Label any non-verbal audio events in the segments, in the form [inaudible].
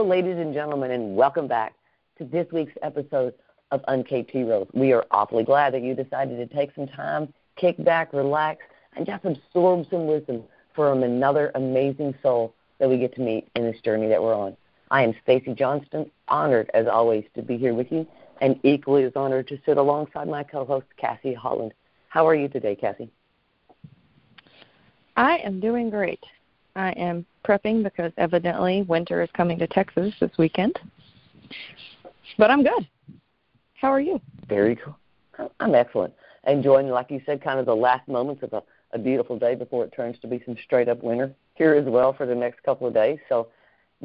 Ladies and gentlemen, and welcome back to this week's episode of Uncaped Heroes. We are awfully glad that you decided to take some time, kick back, relax, and just absorb some wisdom from another amazing soul that we get to meet in this journey that we're on. I am Stacy Johnston, honored as always to be here with you, and equally as honored to sit alongside my co-host Cassie Holland. How are you today, Cassie? I am doing great. I am prepping because evidently winter is coming to Texas this weekend. But I'm good. How are you? Very cool. I'm excellent. Enjoying, like you said, kind of the last moments of a, a beautiful day before it turns to be some straight up winter here as well for the next couple of days. So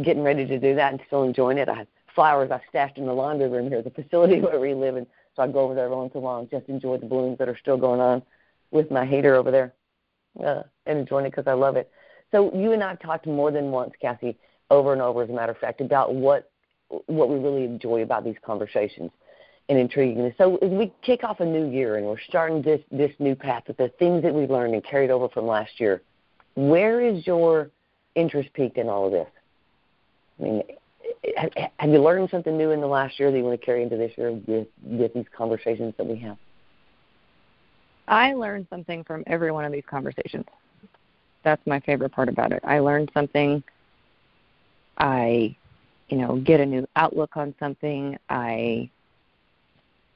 getting ready to do that and still enjoying it. I have flowers I stashed in the laundry room here at the facility [laughs] where we live in. So I go over there once in a while and just enjoy the blooms that are still going on with my heater over there uh, and enjoying it because I love it. So you and I have talked more than once, Cassie, over and over, as a matter of fact, about what what we really enjoy about these conversations and intriguing. So as we kick off a new year and we're starting this this new path with the things that we've learned and carried over from last year, where is your interest peaked in all of this? I mean, have you learned something new in the last year that you want to carry into this year with with these conversations that we have? I learned something from every one of these conversations. That's my favorite part about it. I learn something. I, you know, get a new outlook on something. I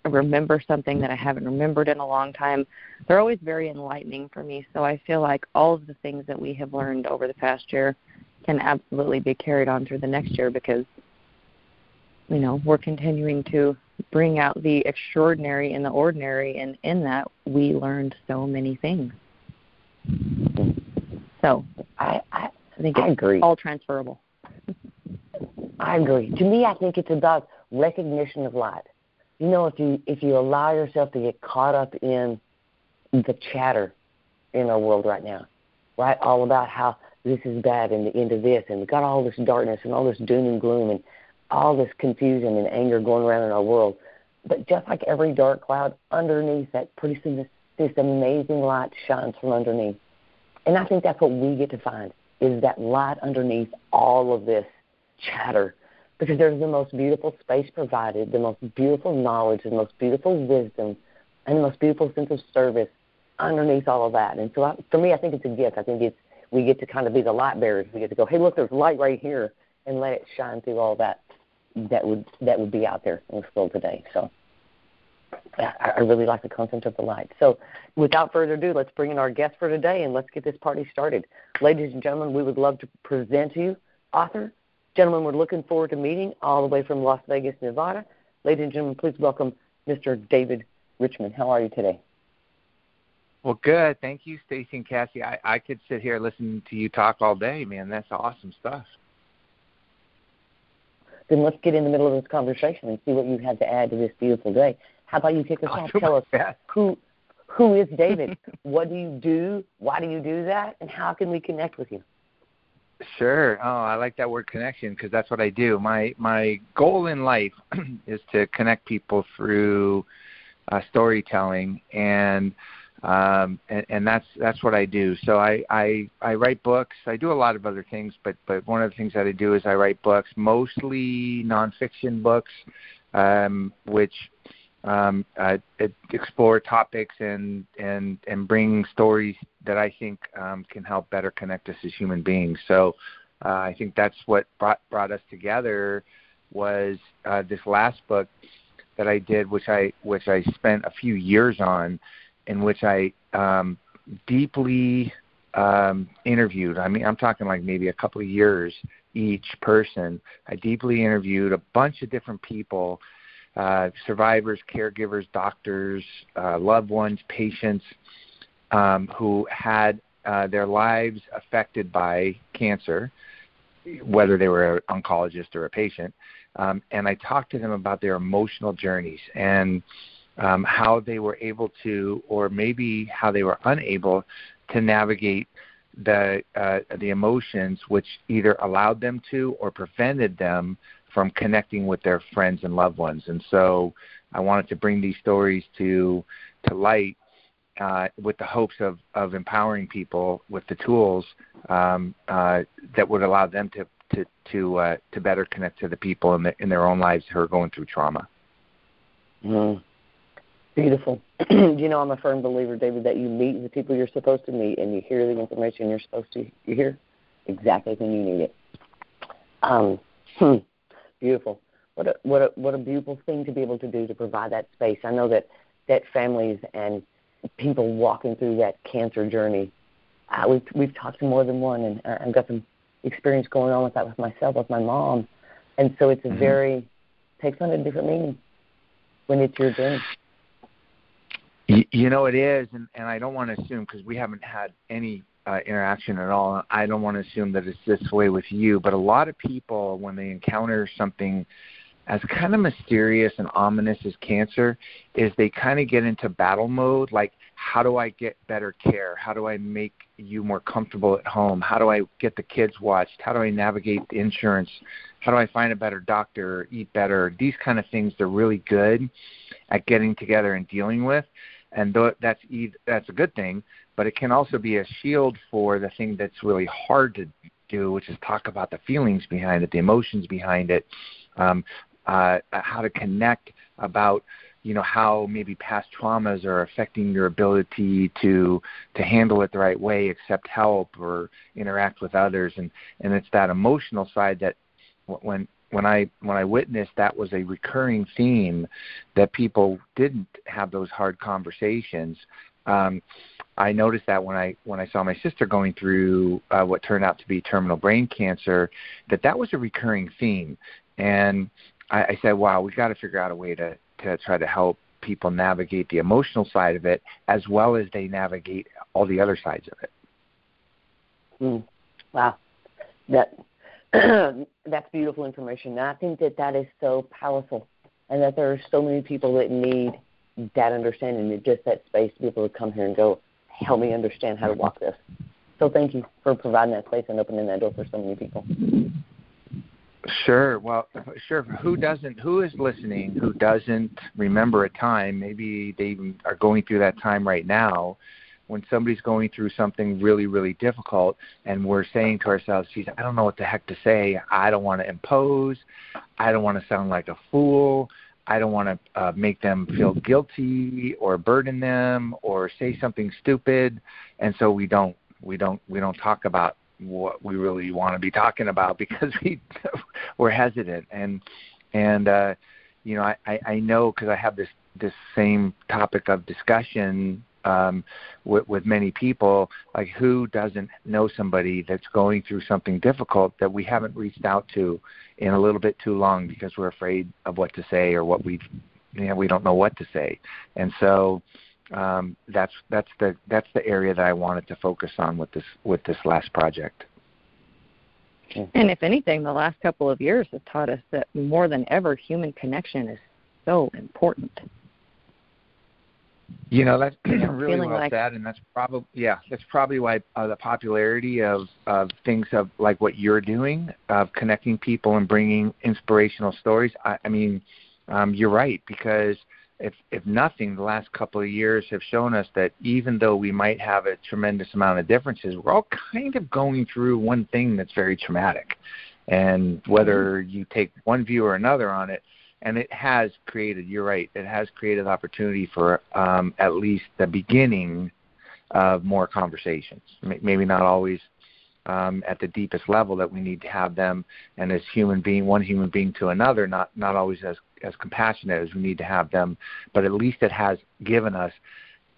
remember something that I haven't remembered in a long time. They're always very enlightening for me. So I feel like all of the things that we have learned over the past year can absolutely be carried on through the next year because you know we're continuing to bring out the extraordinary in the ordinary and in that we learned so many things so i i, think it's I agree. all transferable i agree to me i think it's about recognition of light you know if you if you allow yourself to get caught up in the chatter in our world right now right all about how this is bad and the end of this and we got all this darkness and all this doom and gloom and all this confusion and anger going around in our world. But just like every dark cloud, underneath that, pretty soon this, this amazing light shines from underneath. And I think that's what we get to find is that light underneath all of this chatter. Because there's the most beautiful space provided, the most beautiful knowledge, the most beautiful wisdom, and the most beautiful sense of service underneath all of that. And so I, for me, I think it's a gift. I think it's we get to kind of be the light bearers. We get to go, hey, look, there's light right here, and let it shine through all that that would that would be out there in the today. So I, really like the concept of the light. So without further ado, let's bring in our guest for today and let's get this party started. Ladies and gentlemen, we would love to present to you author. Gentlemen, we're looking forward to meeting all the way from Las Vegas, Nevada. Ladies and gentlemen, please welcome Mr. David Richman. How are you today? Well, good. Thank you, Stacy and Cassie. I, I could sit here listening to you talk all day, man. That's awesome stuff then let's get in the middle of this conversation and see what you have to add to this beautiful day. How about you kick us off? [laughs] Tell us who who is David? [laughs] what do you do? Why do you do that? And how can we connect with you? Sure. Oh, I like that word connection because that's what I do. My my goal in life [clears throat] is to connect people through uh, storytelling and um, and, and that's that's what I do. So I, I I write books. I do a lot of other things, but but one of the things that I do is I write books, mostly nonfiction books, um, which um, uh, explore topics and and and bring stories that I think um, can help better connect us as human beings. So uh, I think that's what brought brought us together was uh, this last book that I did, which I which I spent a few years on in which I um, deeply um, interviewed. I mean, I'm talking like maybe a couple of years each person. I deeply interviewed a bunch of different people uh, survivors, caregivers, doctors, uh, loved ones, patients um, who had uh, their lives affected by cancer, whether they were an oncologist or a patient. Um, and I talked to them about their emotional journeys. And um, how they were able to, or maybe how they were unable to navigate the uh, the emotions, which either allowed them to or prevented them from connecting with their friends and loved ones. And so, I wanted to bring these stories to to light uh, with the hopes of, of empowering people with the tools um, uh, that would allow them to to to uh, to better connect to the people in, the, in their own lives who are going through trauma. Mm. Beautiful. [clears throat] you know, I'm a firm believer, David, that you meet the people you're supposed to meet and you hear the information you're supposed to hear exactly when you need it. Um, hmm, beautiful. What a what a what a beautiful thing to be able to do to provide that space. I know that that families and people walking through that cancer journey, uh, we've we've talked to more than one, and I've got some experience going on with that with myself, with my mom, and so it's a mm-hmm. very takes on a different meaning when it's your journey. You know it is, and, and I don't want to assume because we haven't had any uh, interaction at all. I don't want to assume that it's this way with you, but a lot of people when they encounter something as kind of mysterious and ominous as cancer, is they kind of get into battle mode. Like, how do I get better care? How do I make you more comfortable at home? How do I get the kids watched? How do I navigate the insurance? How do I find a better doctor? Eat better? These kind of things they're really good at getting together and dealing with and th- that's e- that's a good thing. But it can also be a shield for the thing that's really hard to do, which is talk about the feelings behind it, the emotions behind it, um, uh, how to connect about you know how maybe past traumas are affecting your ability to to handle it the right way accept help or interact with others and and it's that emotional side that when when I when I witnessed that was a recurring theme that people didn't have those hard conversations. Um, I noticed that when I when I saw my sister going through uh, what turned out to be terminal brain cancer, that that was a recurring theme, and I, I said, "Wow, we've got to figure out a way to to try to help people navigate the emotional side of it as well as they navigate all the other sides of it." Mm. Wow, that [clears throat] that's beautiful information. And I think that that is so powerful, and that there are so many people that need that understanding and just that space to be able to come here and go, help me understand how to walk this. So thank you for providing that space and opening that door for so many people. Sure. Well, sure. Who doesn't? Who is listening? Who doesn't remember a time? Maybe they are going through that time right now when somebody's going through something really, really difficult and we're saying to ourselves, geez, I don't know what the heck to say. I don't want to impose. I don't want to sound like a fool. I don't want to uh, make them feel [laughs] guilty or burden them or say something stupid. And so we don't, we don't, we don't talk about what we really want to be talking about [laughs] because we, we're hesitant. And, and, uh, you know, I, I know because I have this, this same topic of discussion um, with, with many people, like who doesn't know somebody that's going through something difficult that we haven't reached out to in a little bit too long because we're afraid of what to say or what we, you know, we don't know what to say, and so um, that's that's the that's the area that I wanted to focus on with this with this last project. And if anything, the last couple of years have taught us that more than ever, human connection is so important. You know that's [clears throat] really well like... said, and that's probably yeah, that's probably why uh, the popularity of of things of like what you're doing of connecting people and bringing inspirational stories. I, I mean, um, you're right because if if nothing, the last couple of years have shown us that even though we might have a tremendous amount of differences, we're all kind of going through one thing that's very traumatic, and whether mm-hmm. you take one view or another on it and it has created. You're right. It has created opportunity for um, at least the beginning of more conversations. Maybe not always um, at the deepest level that we need to have them, and as human being, one human being to another, not not always as as compassionate as we need to have them, but at least it has given us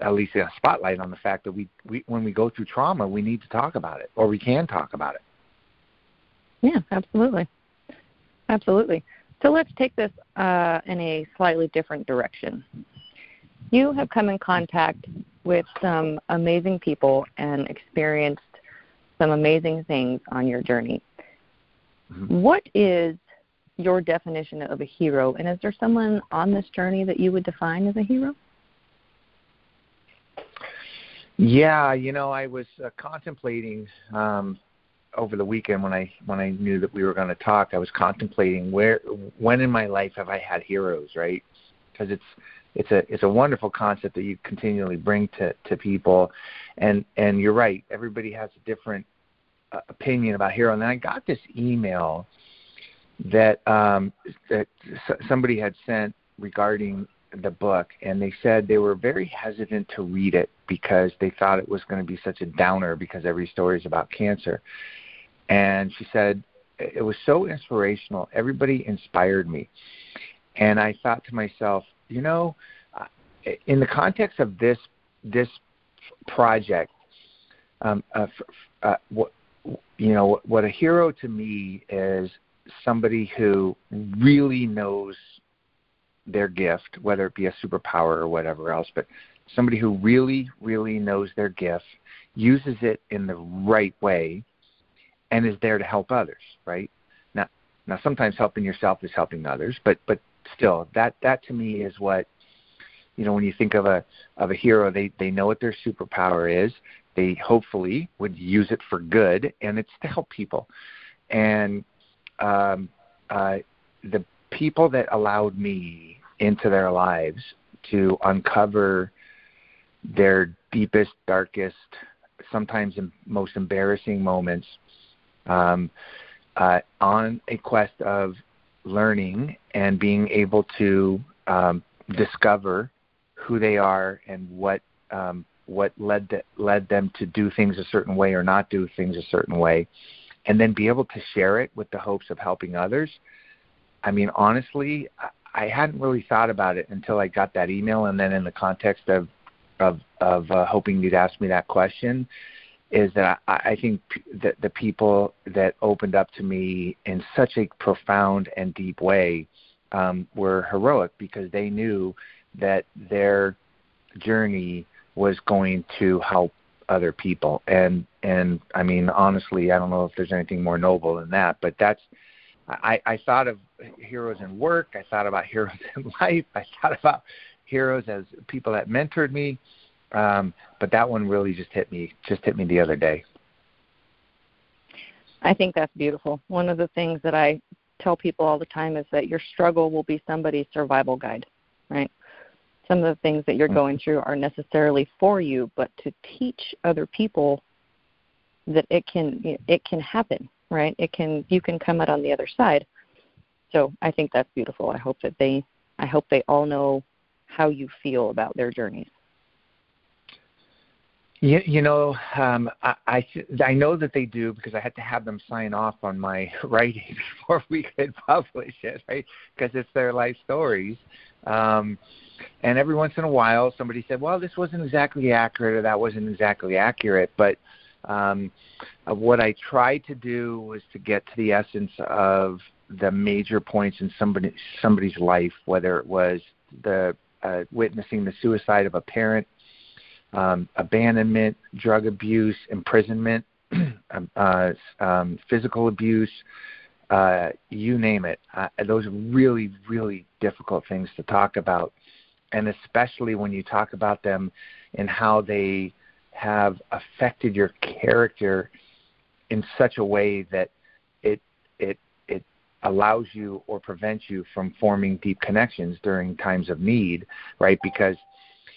at least a spotlight on the fact that we, we when we go through trauma, we need to talk about it, or we can talk about it. Yeah, absolutely, absolutely. So let's take this uh, in a slightly different direction. You have come in contact with some amazing people and experienced some amazing things on your journey. Mm-hmm. What is your definition of a hero, and is there someone on this journey that you would define as a hero? Yeah, you know, I was uh, contemplating um, over the weekend when I when I knew that we were going to talk, I was contemplating where when in my life have I had heroes, right? Because it's it's a it's a wonderful concept that you continually bring to to people, and and you're right. Everybody has a different opinion about hero, and then I got this email that um, that somebody had sent regarding the book, and they said they were very hesitant to read it because they thought it was going to be such a downer because every story is about cancer. And she said it was so inspirational. Everybody inspired me, and I thought to myself, you know, in the context of this this project, um, uh, uh, what you know, what a hero to me is somebody who really knows their gift, whether it be a superpower or whatever else, but somebody who really, really knows their gift, uses it in the right way, and is there to help others, right? Now, now sometimes helping yourself is helping others, but but still, that that to me is what you know when you think of a of a hero, they they know what their superpower is. They hopefully would use it for good, and it's to help people. And um, uh, the people that allowed me into their lives to uncover their deepest, darkest, sometimes most embarrassing moments um, uh, on a quest of learning and being able to um, discover who they are and what um, what led led them to do things a certain way or not do things a certain way, and then be able to share it with the hopes of helping others. I mean, honestly, I hadn't really thought about it until I got that email, and then in the context of of of uh, hoping you'd ask me that question, is that I, I think p- that the people that opened up to me in such a profound and deep way um, were heroic because they knew that their journey was going to help other people and and I mean honestly I don't know if there's anything more noble than that but that's I, I thought of heroes in work. I thought about [laughs] heroes in life. I thought about heroes as people that mentored me. Um, but that one really just hit me, just hit me the other day. I think that's beautiful. One of the things that I tell people all the time is that your struggle will be somebody's survival guide, right? Some of the things that you're mm-hmm. going through are necessarily for you, but to teach other people that it can it can happen, right? It can you can come out on the other side. So I think that's beautiful. I hope that they I hope they all know how you feel about their journeys. You, you know, um, I, I I know that they do because I had to have them sign off on my [laughs] writing [laughs] before we could publish it, right? Because it's their life stories. Um, and every once in a while, somebody said, "Well, this wasn't exactly accurate, or that wasn't exactly accurate." But um, uh, what I tried to do was to get to the essence of the major points in somebody somebody's life, whether it was the uh, witnessing the suicide of a parent, um, abandonment, drug abuse, imprisonment, [clears throat] um, uh, um, physical abuse, uh, you name it. Uh, those are really, really difficult things to talk about, and especially when you talk about them and how they have affected your character in such a way that it it it allows you or prevents you from forming deep connections during times of need, right? Because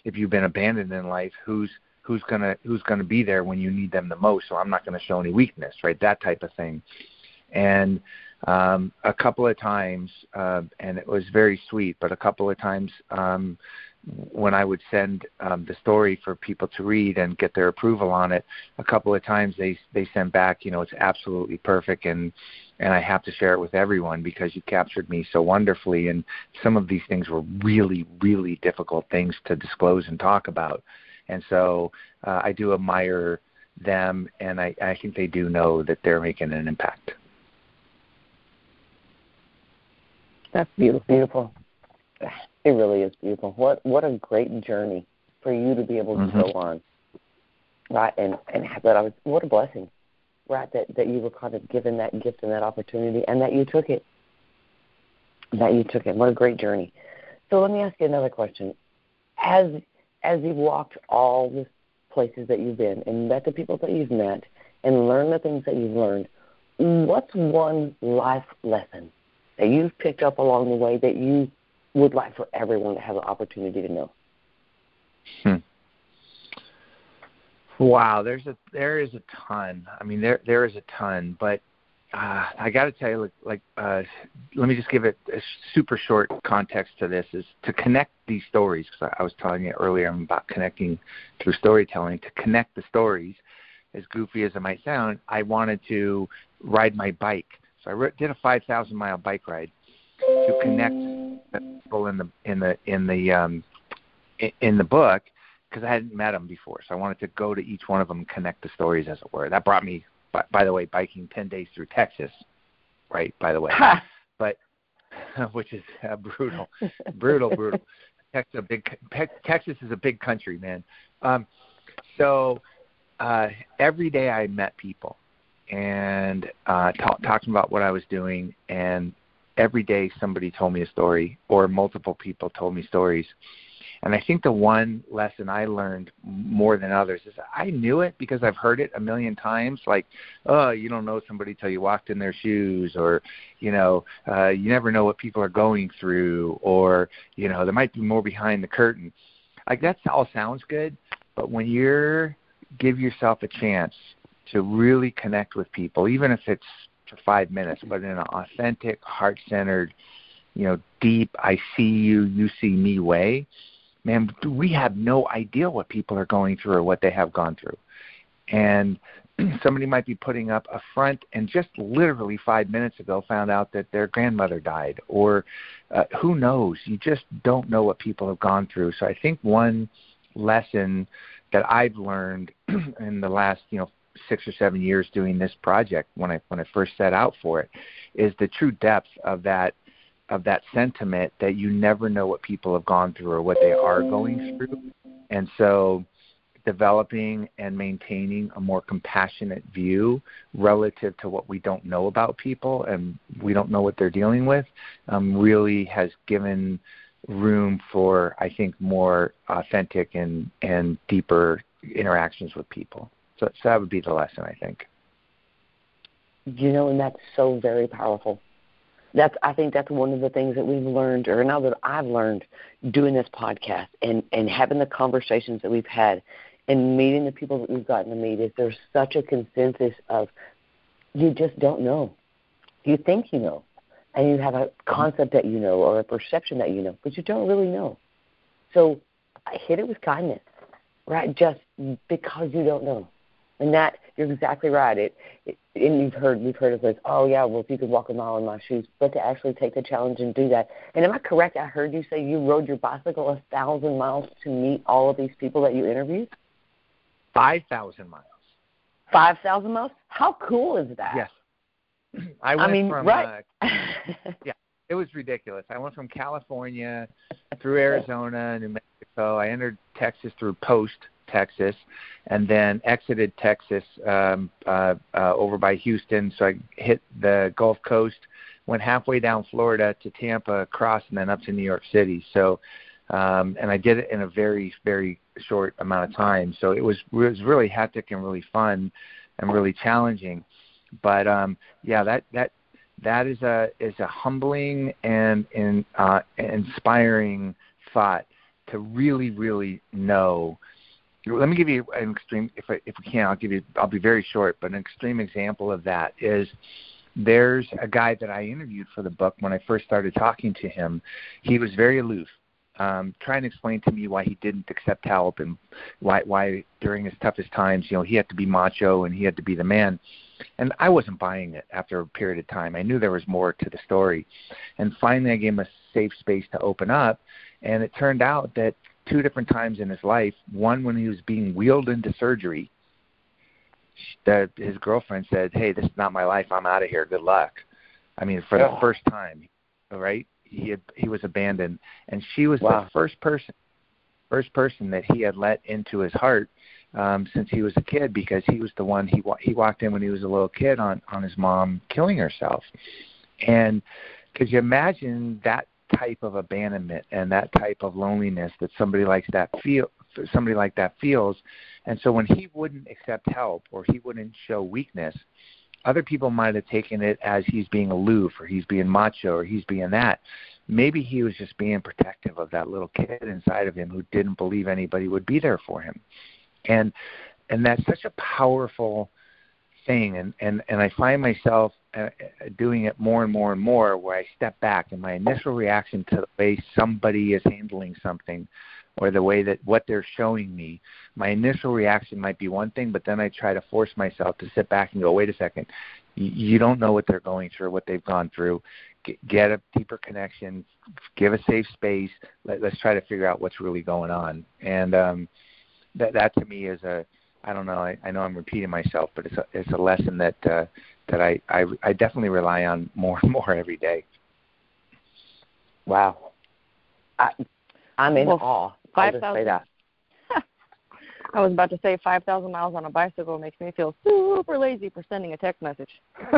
if you've been abandoned in life, who's who's gonna who's gonna be there when you need them the most? So I'm not gonna show any weakness, right? That type of thing. And um, a couple of times, uh, and it was very sweet, but a couple of times um, when I would send um, the story for people to read and get their approval on it, a couple of times they they sent back, you know, it's absolutely perfect, and and I have to share it with everyone because you captured me so wonderfully. And some of these things were really, really difficult things to disclose and talk about, and so uh, I do admire them, and I, I think they do know that they're making an impact. That's beautiful. Beautiful. It really is beautiful. What what a great journey for you to be able to mm-hmm. go on, right? And and have that. What a blessing, right? That that you were kind of given that gift and that opportunity, and that you took it. That you took it. What a great journey. So let me ask you another question. As as you've walked all the places that you've been and met the people that you've met and learned the things that you've learned, what's one life lesson that you've picked up along the way that you would like for everyone to have the opportunity to know? Hmm. Wow, there's a there is a ton. I mean, there there is a ton, but uh, I got to tell you, like, like uh, let me just give it a super short context to this: is to connect these stories. Because I, I was telling you earlier about connecting through storytelling. To connect the stories, as goofy as it might sound, I wanted to ride my bike. So I did a 5,000 mile bike ride to connect people in the in the in the um, in the book because I hadn't met them before. So I wanted to go to each one of them and connect the stories, as it were. That brought me by, by the way, biking 10 days through Texas, right, by the way. but [laughs] which is uh, brutal, brutal, brutal. [laughs] Texas, a big Texas is a big country, man. Um, so uh, every day I met people and uh, talk, talking about what I was doing, and every day somebody told me a story, or multiple people told me stories, and I think the one lesson I learned more than others is I knew it because I've heard it a million times. Like, oh, you don't know somebody till you walked in their shoes, or you know, uh, you never know what people are going through, or you know, there might be more behind the curtain. Like that all sounds good, but when you're give yourself a chance to really connect with people, even if it's for five minutes, but in an authentic, heart-centered, you know, deep, I see you, you see me way man, we have no idea what people are going through or what they have gone through. And [clears throat] somebody might be putting up a front and just literally five minutes ago found out that their grandmother died or uh, who knows you just don't know what people have gone through so i think one lesson that i've learned [clears throat] in the last you know six or seven years doing this project when i when i first set out for it is the true depth of that of that sentiment that you never know what people have gone through or what they are going through. And so developing and maintaining a more compassionate view relative to what we don't know about people and we don't know what they're dealing with um, really has given room for I think more authentic and and deeper interactions with people. So, so that would be the lesson I think. You know, and that's so very powerful that's I think that's one of the things that we've learned, or now that I've learned doing this podcast and and having the conversations that we've had, and meeting the people that we've gotten to meet is there's such a consensus of you just don't know, you think you know, and you have a concept that you know or a perception that you know, but you don't really know. So I hit it with kindness, right? Just because you don't know. And that you're exactly right. It, it and you've heard we've heard of this. Oh yeah, well if you could walk a mile in my shoes, but to actually take the challenge and do that. And am I correct? I heard you say you rode your bicycle a thousand miles to meet all of these people that you interviewed. Five thousand miles. Five thousand miles? How cool is that? Yes. [clears throat] I went I mean, from right. uh, [laughs] yeah, it was ridiculous. I went from California through Arizona, New Mexico. I entered Texas through Post, Texas, and then exited Texas um, uh, uh, over by Houston. So I hit the Gulf Coast, went halfway down Florida to Tampa, across, and then up to New York City. So, um, and I did it in a very, very short amount of time. So it was it was really hectic and really fun, and really challenging. But um, yeah, that that that is a is a humbling and, and uh, inspiring thought to really, really know let me give you an extreme if I, if we can I'll give you I'll be very short but an extreme example of that is there's a guy that I interviewed for the book. When I first started talking to him he was very aloof um, trying to explain to me why he didn't accept help and why why during his toughest times you know he had to be macho and he had to be the man. And I wasn't buying it after a period of time. I knew there was more to the story. And finally I gave him a safe space to open up. And it turned out that two different times in his life. One when he was being wheeled into surgery. That his girlfriend said, "Hey, this is not my life. I'm out of here. Good luck." I mean, for the first time, right? He had he was abandoned, and she was wow. the first person, first person that he had let into his heart um, since he was a kid, because he was the one he he walked in when he was a little kid on on his mom killing herself, and could you imagine that type of abandonment and that type of loneliness that somebody like that feel somebody like that feels. And so when he wouldn't accept help or he wouldn't show weakness other people might have taken it as he's being aloof or he's being macho or he's being that. Maybe he was just being protective of that little kid inside of him who didn't believe anybody would be there for him. And and that's such a powerful thing and and and I find myself uh, doing it more and more and more where I step back and my initial reaction to the way somebody is handling something or the way that what they're showing me my initial reaction might be one thing but then I try to force myself to sit back and go wait a second. You don't know what they're going through what they've gone through. Get a deeper connection. Give a safe space. Let, let's try to figure out what's really going on. And um that that to me is a I don't know. I, I know I'm repeating myself, but it's a, it's a lesson that uh, that I, I I definitely rely on more and [laughs] more every day. Wow, I, I'm in well, awe. Five thousand. [laughs] I was about to say five thousand miles on a bicycle makes me feel super lazy for sending a text message. [laughs]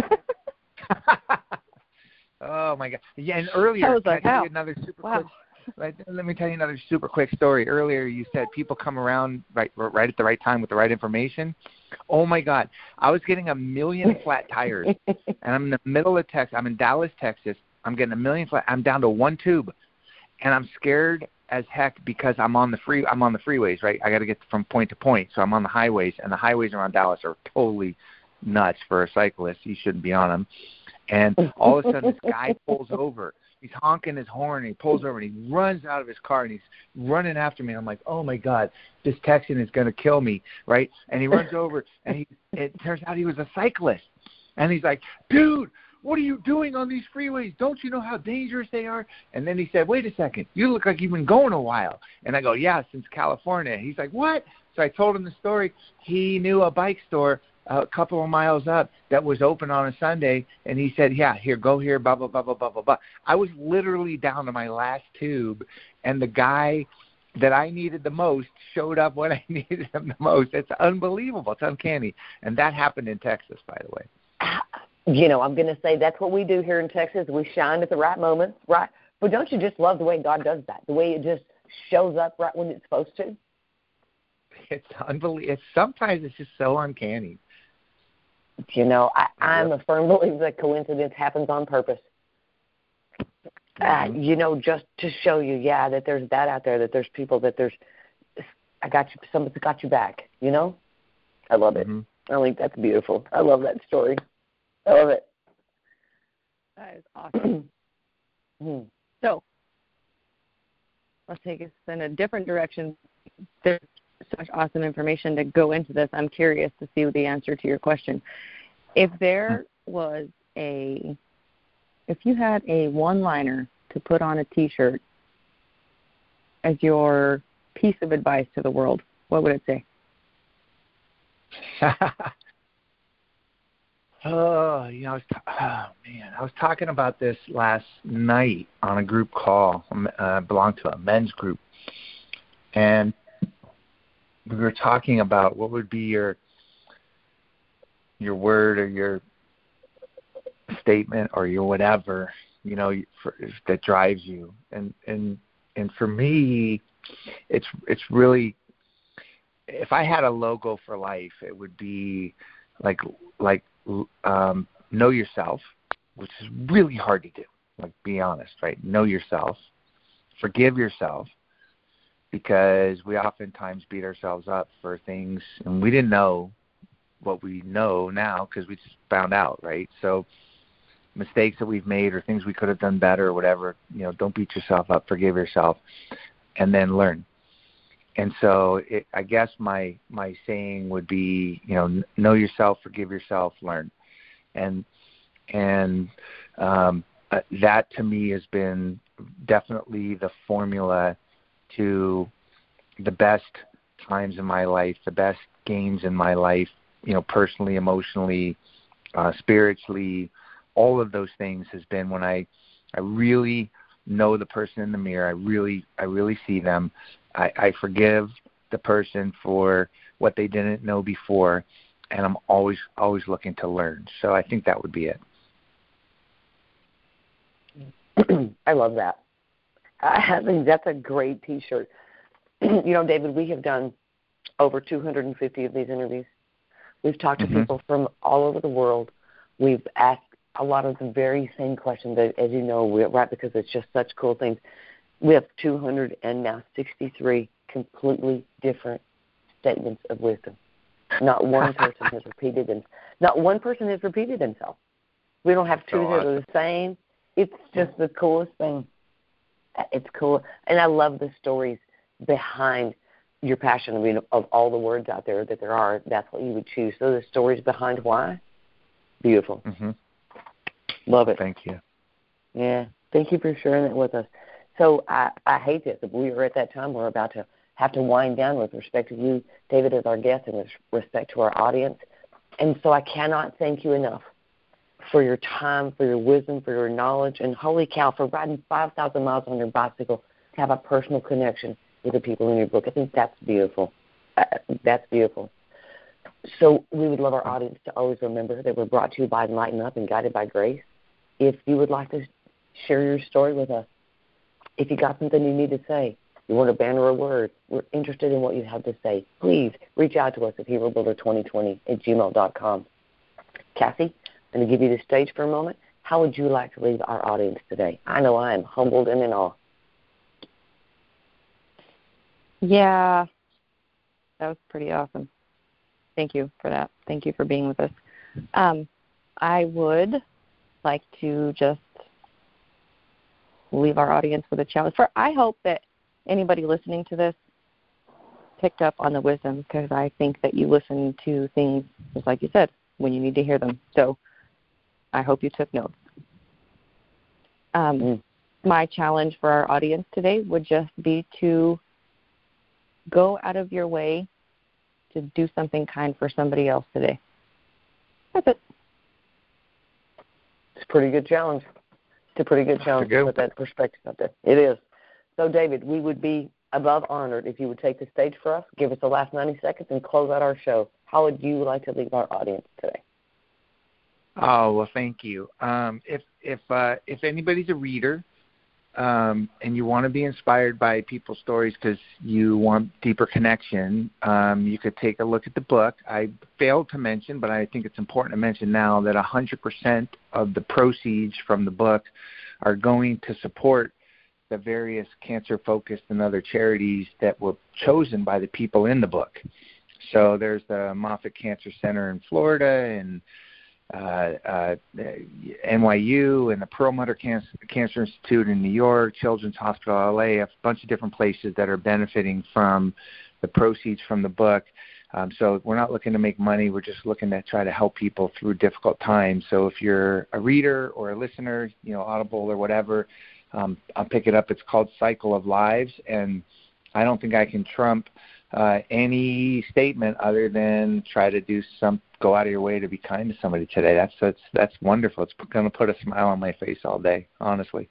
oh my god! Yeah, and earlier, I was like, I another super wow. quick let, let me tell you another super quick story. Earlier, you said people come around right right at the right time with the right information. Oh my God! I was getting a million flat tires, and I'm in the middle of Texas. I'm in Dallas, Texas. I'm getting a million flat. I'm down to one tube, and I'm scared as heck because I'm on the free. I'm on the freeways, right? I got to get from point to point, so I'm on the highways, and the highways around Dallas are totally nuts for a cyclist. You shouldn't be on them. And all of a sudden, this guy pulls over he's honking his horn and he pulls over and he runs out of his car and he's running after me. I'm like, oh my god, this Texan is to kill me, right? And he runs over and he it turns out he was a cyclist, and he's like, dude. What are you doing on these freeways? Don't you know how dangerous they are? And then he said, Wait a second, you look like you've been going a while. And I go, Yeah, since California. He's like, What? So I told him the story. He knew a bike store a couple of miles up that was open on a Sunday, and he said, "Yeah, here, go here, blah blah blah blah blah blah blah." I was literally down to my last tube, and the guy that I needed the most showed up when [laughs] I needed him the most. It's unbelievable. It's uncanny, and that happened in Texas, by the way. You know, I'm going to say that's what we do here in Texas. We shine at the right moments, right? But don't you just love the way God does that? The way it just shows up right when it's supposed to. It's unbelievable. It's sometimes it's just so uncanny. You know, I, I'm a firm [laughs] believer that coincidence happens on purpose. Uh, mm-hmm. You know, just to show you, yeah, that there's that out there, that there's people, that there's, I got you, somebody's got you back. You know, I love it. Mm-hmm. I think that's beautiful. I love that story. I love it. That is awesome. [clears throat] Hmm. so, let's take us in a different direction. There's such awesome information to go into this. I'm curious to see the answer to your question. If there was a, if you had a one liner to put on a t shirt as your piece of advice to the world, what would it say? [laughs] oh, you know, I was t- oh man, I was talking about this last night on a group call. I uh, belong to a men's group, and we were talking about what would be your your word or your statement or your whatever you know for, that drives you. And and and for me it's it's really if i had a logo for life it would be like like um know yourself which is really hard to do like be honest right? Know yourself forgive yourself because we oftentimes beat ourselves up for things and we didn't know what we know now because we just found out, right? So mistakes that we've made or things we could have done better or whatever, you know, don't beat yourself up, forgive yourself, and then learn. And so, it, I guess my my saying would be, you know, know yourself, forgive yourself, learn, and and um, uh, that to me has been definitely the formula to the best times in my life, the best gains in my life, you know, personally, emotionally, uh, spiritually, all of those things has been when I, I really know the person in the mirror. I really, I really see them. I, I forgive the person for what they didn't know before, and I'm always, always looking to learn. So I think that would be it. [clears throat] I love that. I think that's a great T-shirt. [clears throat] you know, David, we have done over 250 of these interviews. We've talked mm-hmm. to people from all over the world. We've asked a lot of the very same questions, as you know, we, right? Because it's just such cool things. We have 200 and now 63 completely different statements of wisdom. Not one [laughs] person has repeated them. Not one person has repeated themselves. We don't have two that are the same. It's just the coolest thing. It's cool, and I love the stories behind your passion. I mean, of all the words out there that there are, that's what you would choose. So the stories behind why, beautiful. Mm-hmm. Love it. Thank you. Yeah. Thank you for sharing that with us. So I, I hate this. We are at that time we're about to have to wind down with respect to you, David, as our guest, and with respect to our audience. And so I cannot thank you enough for your time, for your wisdom, for your knowledge, and holy cow, for riding 5,000 miles on your bicycle to have a personal connection with the people in your book. I think that's beautiful. Uh, that's beautiful. So we would love our audience to always remember that we're brought to you by Enlighten Up and guided by grace. If you would like to share your story with us, if you got something you need to say, you want a banner or a word, we're interested in what you have to say. Please reach out to us at HeroBuilder2020 at gmail.com. Cassie, Going to give you the stage for a moment. How would you like to leave our audience today? I know I am humbled and in awe. Yeah, that was pretty awesome. Thank you for that. Thank you for being with us. Um, I would like to just leave our audience with a challenge. For I hope that anybody listening to this picked up on the wisdom because I think that you listen to things just like you said when you need to hear them. So I hope you took notes. Um, Mm. My challenge for our audience today would just be to go out of your way to do something kind for somebody else today. That's it. It's a pretty good challenge. It's a pretty good challenge good to put that perspective out there. It is. So, David, we would be above honored if you would take the stage for us, give us the last 90 seconds, and close out our show. How would you like to leave our audience today? Oh well, thank you. Um, if if uh, if anybody's a reader um, and you want to be inspired by people's stories because you want deeper connection, um, you could take a look at the book. I failed to mention, but I think it's important to mention now that 100% of the proceeds from the book are going to support the various cancer-focused and other charities that were chosen by the people in the book. So there's the Moffitt Cancer Center in Florida and NYU and the Perlmutter Cancer, Cancer Institute in New York, Children's Hospital LA, a bunch of different places that are benefiting from the proceeds from the book. Um, so we're not looking to make money. We're just looking to try to help people through difficult times. So if you're a reader or a listener, you know, Audible or whatever, um, I'll pick it up. It's called Cycle of Lives, and I don't think I can trump uh, any statement other than try to do some go out of your way to be kind to somebody today. That's that's that's wonderful. It's going to put a smile on my face all day, honestly.